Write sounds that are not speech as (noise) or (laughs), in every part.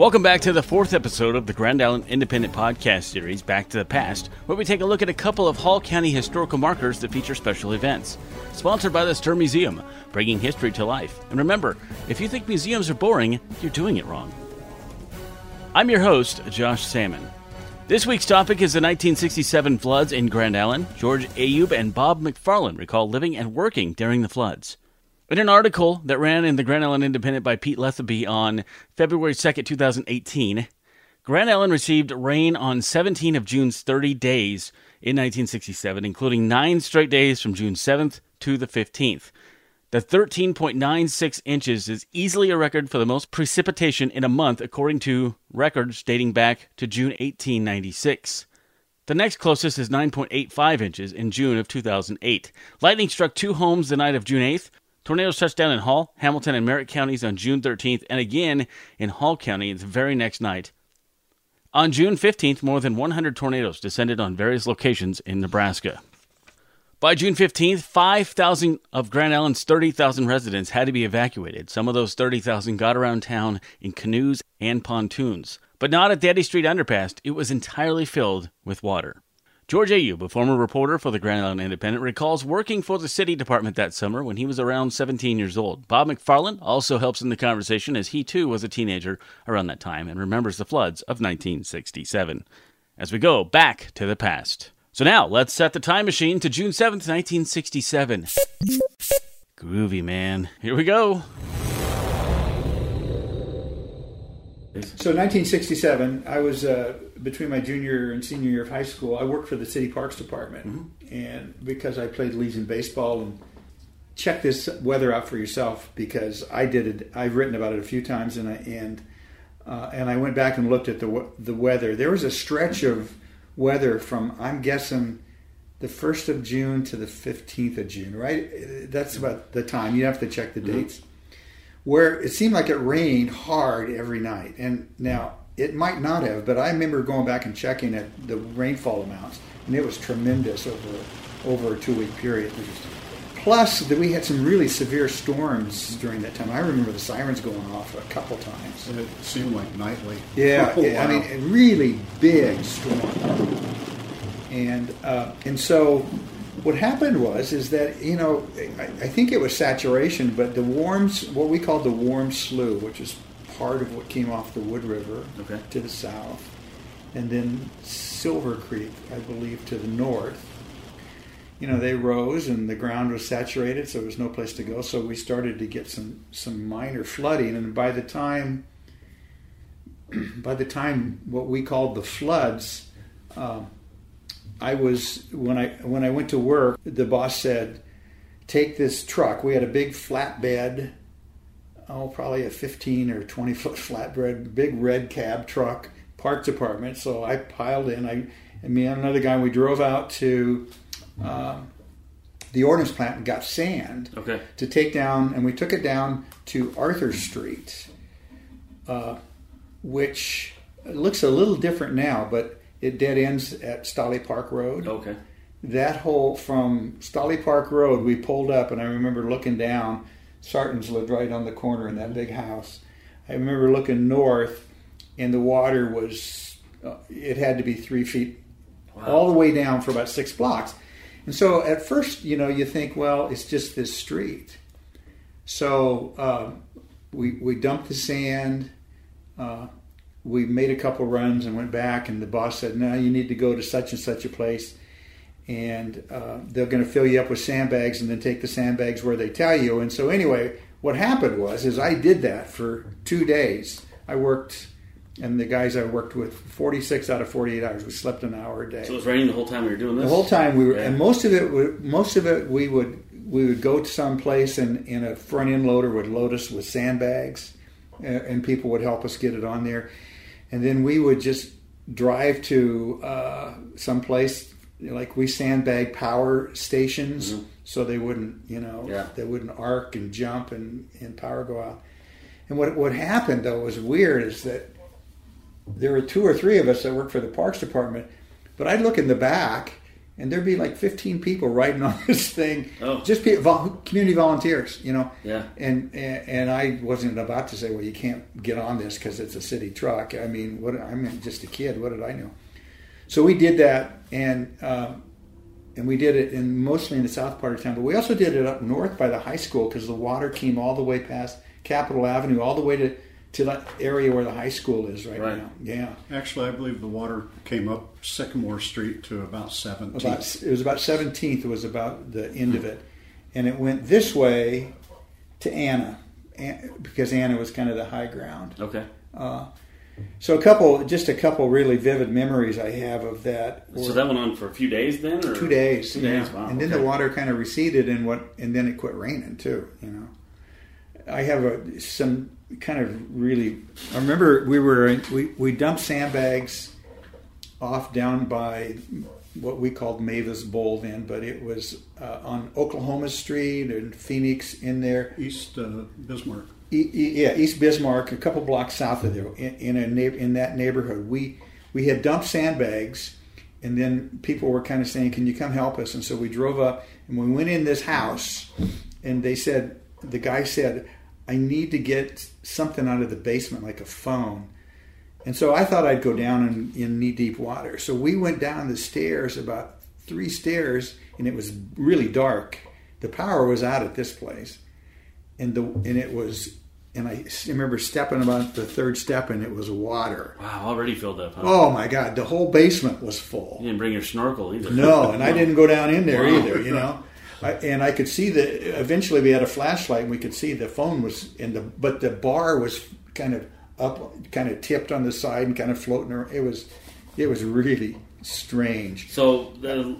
Welcome back to the fourth episode of the Grand Island Independent Podcast Series, Back to the Past, where we take a look at a couple of Hall County historical markers that feature special events. Sponsored by the Stuhr Museum, bringing history to life. And remember, if you think museums are boring, you're doing it wrong. I'm your host, Josh Salmon. This week's topic is the 1967 floods in Grand Island. George Ayoub and Bob McFarland recall living and working during the floods. In an article that ran in the Grand Island Independent by Pete Letheby on February 2nd, 2018, Grand Island received rain on 17 of June's 30 days in 1967, including nine straight days from June 7th to the 15th. The 13.96 inches is easily a record for the most precipitation in a month, according to records dating back to June 1896. The next closest is 9.85 inches in June of 2008. Lightning struck two homes the night of June 8th, Tornadoes touched down in Hall, Hamilton, and Merrick counties on June 13th, and again in Hall County the very next night. On June 15th, more than 100 tornadoes descended on various locations in Nebraska. By June 15th, 5,000 of Grand Island's 30,000 residents had to be evacuated. Some of those 30,000 got around town in canoes and pontoons. But not at Eddy Street Underpass, it was entirely filled with water. George Ayoub, a former reporter for the Grand Island Independent, recalls working for the city department that summer when he was around 17 years old. Bob McFarland also helps in the conversation as he too was a teenager around that time and remembers the floods of 1967. As we go back to the past. So now, let's set the time machine to June 7th, 1967. Groovy, man. Here we go. So 1967, I was uh, between my junior and senior year of high school. I worked for the city parks department, mm-hmm. and because I played Legion baseball and check this weather out for yourself because I did it. I've written about it a few times, and I and uh, and I went back and looked at the the weather. There was a stretch of weather from I'm guessing the first of June to the fifteenth of June. Right, that's about the time. You have to check the mm-hmm. dates where it seemed like it rained hard every night. And now it might not have, but I remember going back and checking at the rainfall amounts, and it was tremendous over over a two week period. Plus, that we had some really severe storms during that time. I remember the sirens going off a couple times. And it seemed like nightly. Yeah, (laughs) oh, wow. I mean, a really big storm. And uh, and so what happened was is that you know I, I, think it was saturation, but the Worms, what we called the warm Slough, which is part of what came off the Wood River okay. to the south, and then Silver Creek, I believe, to the north. You know, they rose and the ground was saturated, so there was no place to go. So we started to get some some minor flooding, and by the time (clears throat) by the time what we called the floods. Um, I was when I when I went to work, the boss said, "Take this truck." We had a big flatbed, oh, probably a 15 or 20 foot flatbed, big red cab truck, park department. So I piled in. I and me and another guy, we drove out to uh, the ordnance plant and got sand okay. to take down, and we took it down to Arthur Street, uh, which looks a little different now, but it dead ends at Stolley Park Road. Okay. That whole from Stolley Park Road, we pulled up, and I remember looking down. Sartons lived right on the corner in that big house. I remember looking north, and the water was, uh, it had to be three feet wow. all the way down for about six blocks. And so at first, you know, you think, well, it's just this street. So um, we, we dumped the sand. Uh, we made a couple runs and went back, and the boss said, "No, you need to go to such and such a place, and uh, they're going to fill you up with sandbags, and then take the sandbags where they tell you." And so, anyway, what happened was, is I did that for two days. I worked, and the guys I worked with, forty six out of forty eight hours. We slept an hour a day. So it was raining the whole time we were doing this. The whole time we were, yeah. and most of it, most of it, we would we would go to some place, and, and a front end loader would load us with sandbags, and people would help us get it on there and then we would just drive to uh, some place like we sandbag power stations mm-hmm. so they wouldn't you know yeah. they wouldn't arc and jump and, and power go out and what what happened though was weird is that there were two or three of us that worked for the parks department but i'd look in the back and there'd be like 15 people riding (laughs) on this thing, Oh. just pe- vol- community volunteers, you know. Yeah. And, and and I wasn't about to say, well, you can't get on this because it's a city truck. I mean, what? I mean, just a kid. What did I know? So we did that, and um, and we did it in mostly in the south part of town, but we also did it up north by the high school because the water came all the way past Capitol Avenue, all the way to to that area where the high school is right, Right. now. Yeah. Actually, I believe the water came up Sycamore Street to about 17th. about it was about 17th It was about the end of it and it went this way to anna because anna was kind of the high ground Okay. So a couple just a couple really vivid memories i have of that So that went on for a few days then, or two days Two yeah. days. Wow. and then okay. the water kind of receded and what and then it quit raining too you know i have a, some kind of really i remember we were we, we dumped sandbags off down by what we called Mavis Bowl then, but it was uh, on Oklahoma Street and Phoenix in there. East uh, Bismarck. Yeah, East Bismarck, a couple blocks south of there, in, in a in that neighborhood. We we had dumped sandbags, and then people were kind of saying, "Can you come help us?" And so we drove up, and we went in this house, and they said, the guy said, "I need to get something out of the basement, like a phone." And so I thought I'd go down in, in knee deep water. So we went down the stairs, about three stairs, and it was really dark. The power was out at this place, and the and it was. And I remember stepping about the third step, and it was water. Wow, already filled up. Huh? Oh my God! The whole basement was full. You didn't bring your snorkel either. No, and I didn't go down in there Wow. either. You know, I, and I could see the. Eventually, we had a flashlight, and we could see the phone was in the. But the bar was kind of up, kind of tipped on the side, and kind of floating around. It was, it was really strange. So the,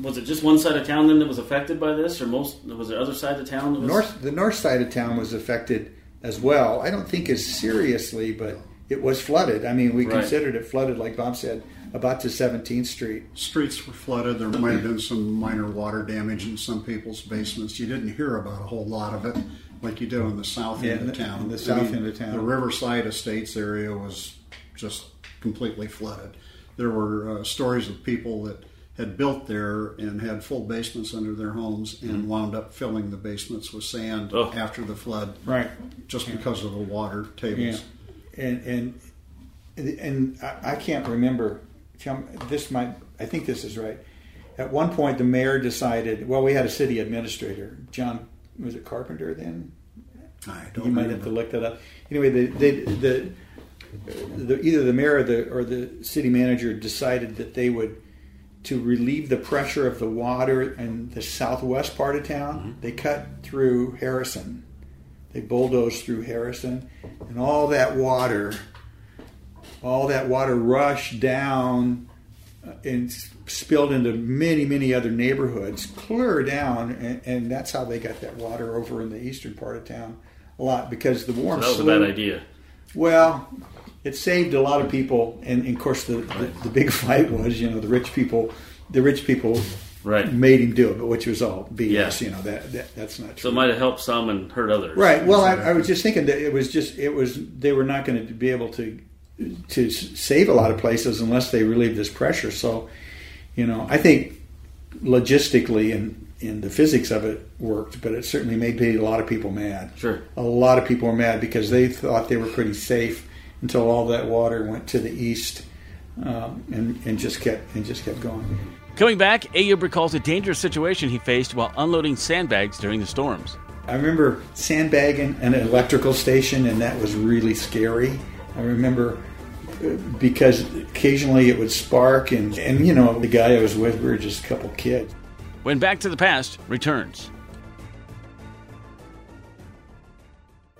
was it just one side of town then that was affected by this, or most? Was there other side of town that was? North, the north side of town was affected as well. I don't think as seriously, but it was flooded. I mean, we Right. considered it flooded, like Bob said, about to 17th Street. Streets were flooded. There might have been some minor water damage in some people's basements. You didn't hear about a whole lot of it like you did on the south Yeah, end of the- town. in the I south end of town. The Riverside Estates area was just completely flooded. There were uh, stories of people that had built there and had full basements under their homes and mm-hmm. wound up filling the basements with sand Oh. after the flood Right. just because of the water Yeah, tables. and and and I, I can't remember. This might. I think this is right. At one point, the mayor decided. Well, we had a city administrator, John. Was it Carpenter then? I don't You might remember. have to look that up. Anyway, the the, the, the either the mayor or the or the city manager decided that they would to relieve the pressure of the water in the southwest part of town. They cut through Harrison. They bulldozed through Harrison, and all that water, all that water rushed down uh, and spilled into many, many other neighborhoods, clear down, and, and that's how they got that water over in the eastern part of town a lot because the So warm that was a bad idea. well, it saved a lot of people, and, and of course, the, the the big (laughs) fight was, you know, the rich people, the rich people Right. made him do it, but which was all BS. Yeah. You know that, that that's not So true. it might have helped some and hurt others. right. Well, I, I was just thinking that it was just it was they were not going to be able to to save a lot of places unless they relieve this pressure. So, you know, I think logistically and in the physics of it worked, but it certainly made a lot of people mad. Sure. A lot of people were mad because they thought they were pretty safe until all that water went to the east um, and, and just kept and just kept going. Coming back, Ayoub recalls a dangerous situation he faced while unloading sandbags during the storms. I remember sandbagging an electrical station, and that was really scary. I remember uh, because occasionally it would spark, and, and you know, the guy I was with, we were just a couple kids. When Back to the Past returns.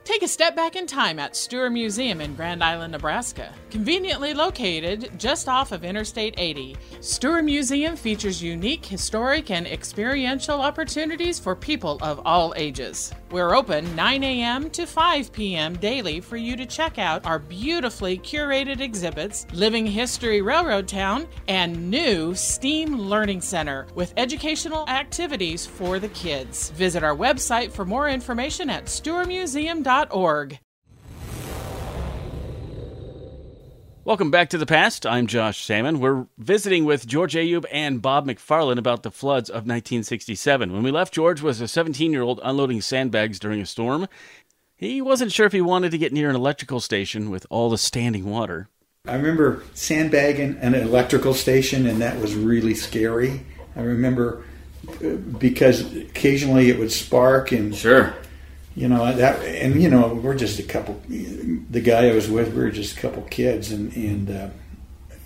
Take a step back in time at Stuhr Museum in Grand Island, Nebraska. Conveniently located just off of Interstate 80, Stuhr Museum features unique historic and experiential opportunities for people of all ages. We're open 9 a.m. to 5 p.m. daily for you to check out our beautifully curated exhibits, Living History Railroad Town, and new STEAM Learning Center with educational activities for the kids. Visit our website for more information at stuhrmuseum.org. Welcome back to the past. I'm Josh Salmon. We're visiting with George Ayoub and Bob McFarland about the floods of 1967. When we left, George was a 17 year old unloading sandbags during a storm. He wasn't sure if he wanted to get near an electrical station with all the standing water. I remember sandbagging an electrical station, and that was really scary. I remember uh, because occasionally it would spark, and sure, you know that, and you know we're just a couple. The guy I was with, we were just a couple kids, and and uh,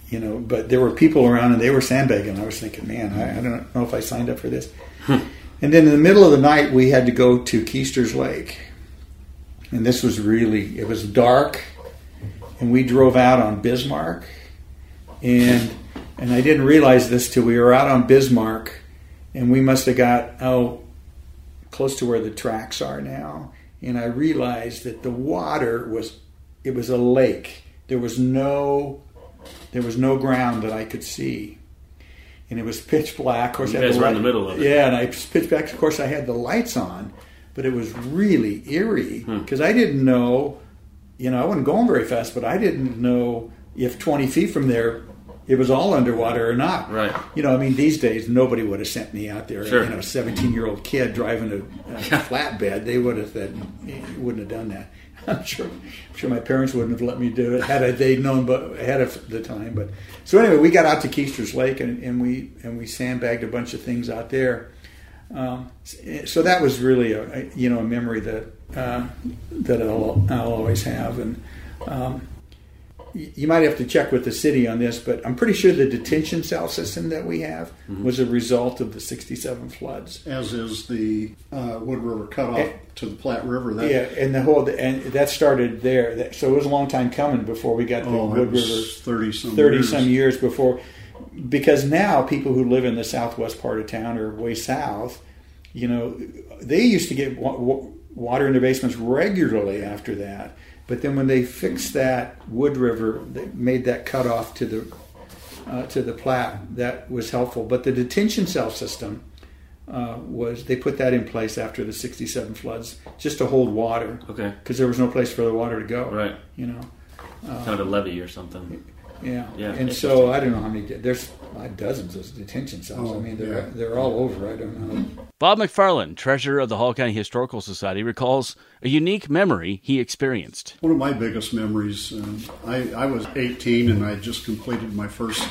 you know, but there were people around, and they were sandbagging. I was thinking, man, I, I don't know if I signed up for this. Hmm. and then in the middle of the night, we had to go to Kuester's Lake, and this was really it was dark and we drove out on Bismarck, and and I didn't realize this till we were out on Bismarck, and we must have got oh close to where the tracks are now, and I realized that the water was it was a lake. There was no there was no ground that I could see. And it was pitch black. Of course, you guys were in the middle of it. Yeah, and I pitch black. Of course, I had the lights on, but it was really eerie because hmm. I didn't know you know, I wasn't going very fast, but I didn't know if 20 feet from there it was all underwater or not. Right. You know, I mean, these days nobody would have sent me out there. Sure. You know, a 17 year old kid driving a, a flatbed, they would have said, wouldn't have done that. (laughs) I'm sure, I'm sure my parents wouldn't have let me do it had they known but ahead of the time. But so anyway, we got out to Kuester's Lake and, and we and we sandbagged a bunch of things out there. Um, so that was really a, you know a memory that uh, that I'll, I'll, always have. And um, you might have to check with the city on this, but I'm pretty sure the detention cell system that we have mm-hmm. was a result of the '67 floods. As is the uh, Wood River cutoff and, to the Platte River. That, yeah, and the whole and that started there. So it was a long time coming before we got the oh, Wood River. Thirty some thirty years. some years before. Because now people who live in the southwest part of town or way south, you know, they used to get water in their basements regularly after that. But then when they fixed that Wood River, they made that cutoff to the uh, to the Platte. That was helpful. But the detention cell system uh, was they put that in place after the '67 floods just to hold water. Okay. Because there was no place for the water to go. Right. You know. Kind of a levee or something. Yeah. Yeah. And so I don't know how many. There's dozens of detention cells. Oh, I mean, they're yeah. they're all over. I don't know. Bob McFarland, treasurer of the Hall County Historical Society, recalls a unique memory he experienced. One of my biggest memories. Uh, I I was 18 and I just completed my first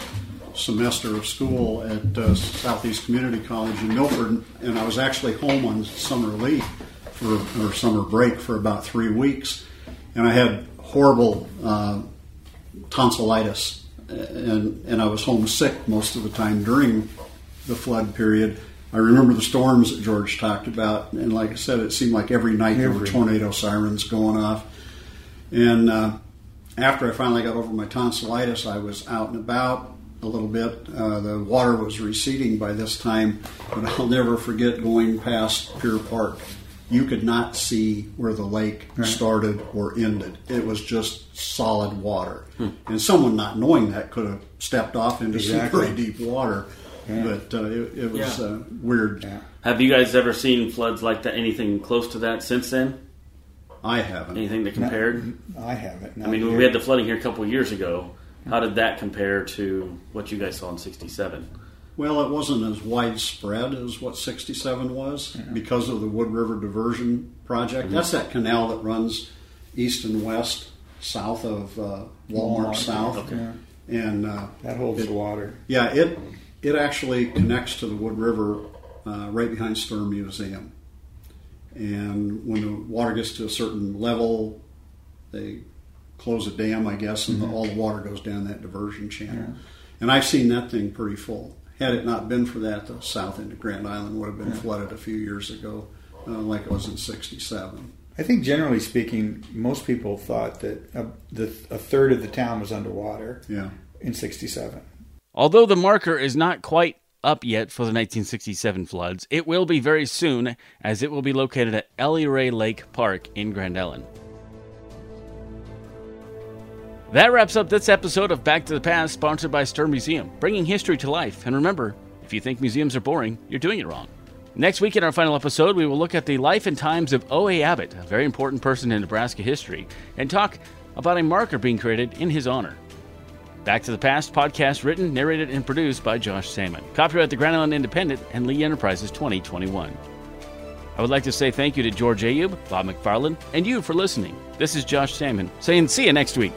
semester of school at uh, Southeast Community College in Milford, and I was actually home on summer leave for or summer break for about three weeks, and I had horrible. Uh, tonsillitis, and and I was homesick most of the time during the flood period. I remember the storms that George talked about, and like I said, it seemed like every night every. there were tornado sirens going off. And uh, after I finally got over my tonsillitis, I was out and about a little bit. Uh, the water was receding by this time, but I'll never forget going past Pier Park you could not see where the lake right. started or ended. It was just solid water. Hmm. And someone not knowing that could have stepped off into exactly. some pretty deep water. Yeah. But uh, it, it, was yeah. uh, weird. Yeah. Have you guys ever seen floods like that? Anything close to that since then? I haven't. Anything that compared? I haven't. I mean, when we had the flooding here a couple years ago, how did that compare to what you guys saw in '67? Well, it wasn't as widespread as what 67 was yeah. because of the Wood River Diversion Project. Mm-hmm. That's that canal that runs east and west, south of uh, Walmart, Walmart, South. Okay. And uh, that holds it, the water. Yeah, it it actually connects to the Wood River uh, right behind Stuhr Museum. And when the water gets to a certain level, they close a dam, I guess, and mm-hmm. the, all the water goes down that diversion channel. Yeah. And I've seen that thing pretty full. Had it not been for that, the south end of Grand Island would have been yeah. flooded a few years ago, uh, like it was in '67. I think generally speaking, most people thought that a, the, a third of the town was underwater. Yeah. In '67. Although the marker is not quite up yet for the 1967 floods, it will be very soon, as it will be located at Ellie Ray Lake Park in Grand Island. That wraps up this episode of Back to the Past, sponsored by Stuhr Museum, bringing history to life. And remember, if you think museums are boring, you're doing it wrong. Next week in our final episode, we will look at the life and times of O.A. Abbott, a very important person in Nebraska history, and talk about a marker being created in his honor. Back to the Past podcast written, narrated, and produced by Josh Salmon. Copyright the Grand Island Independent and Lee Enterprises 2021. I would like to say thank you to George Ayoub, Bob McFarland, and you for listening. This is Josh Salmon saying see you next week.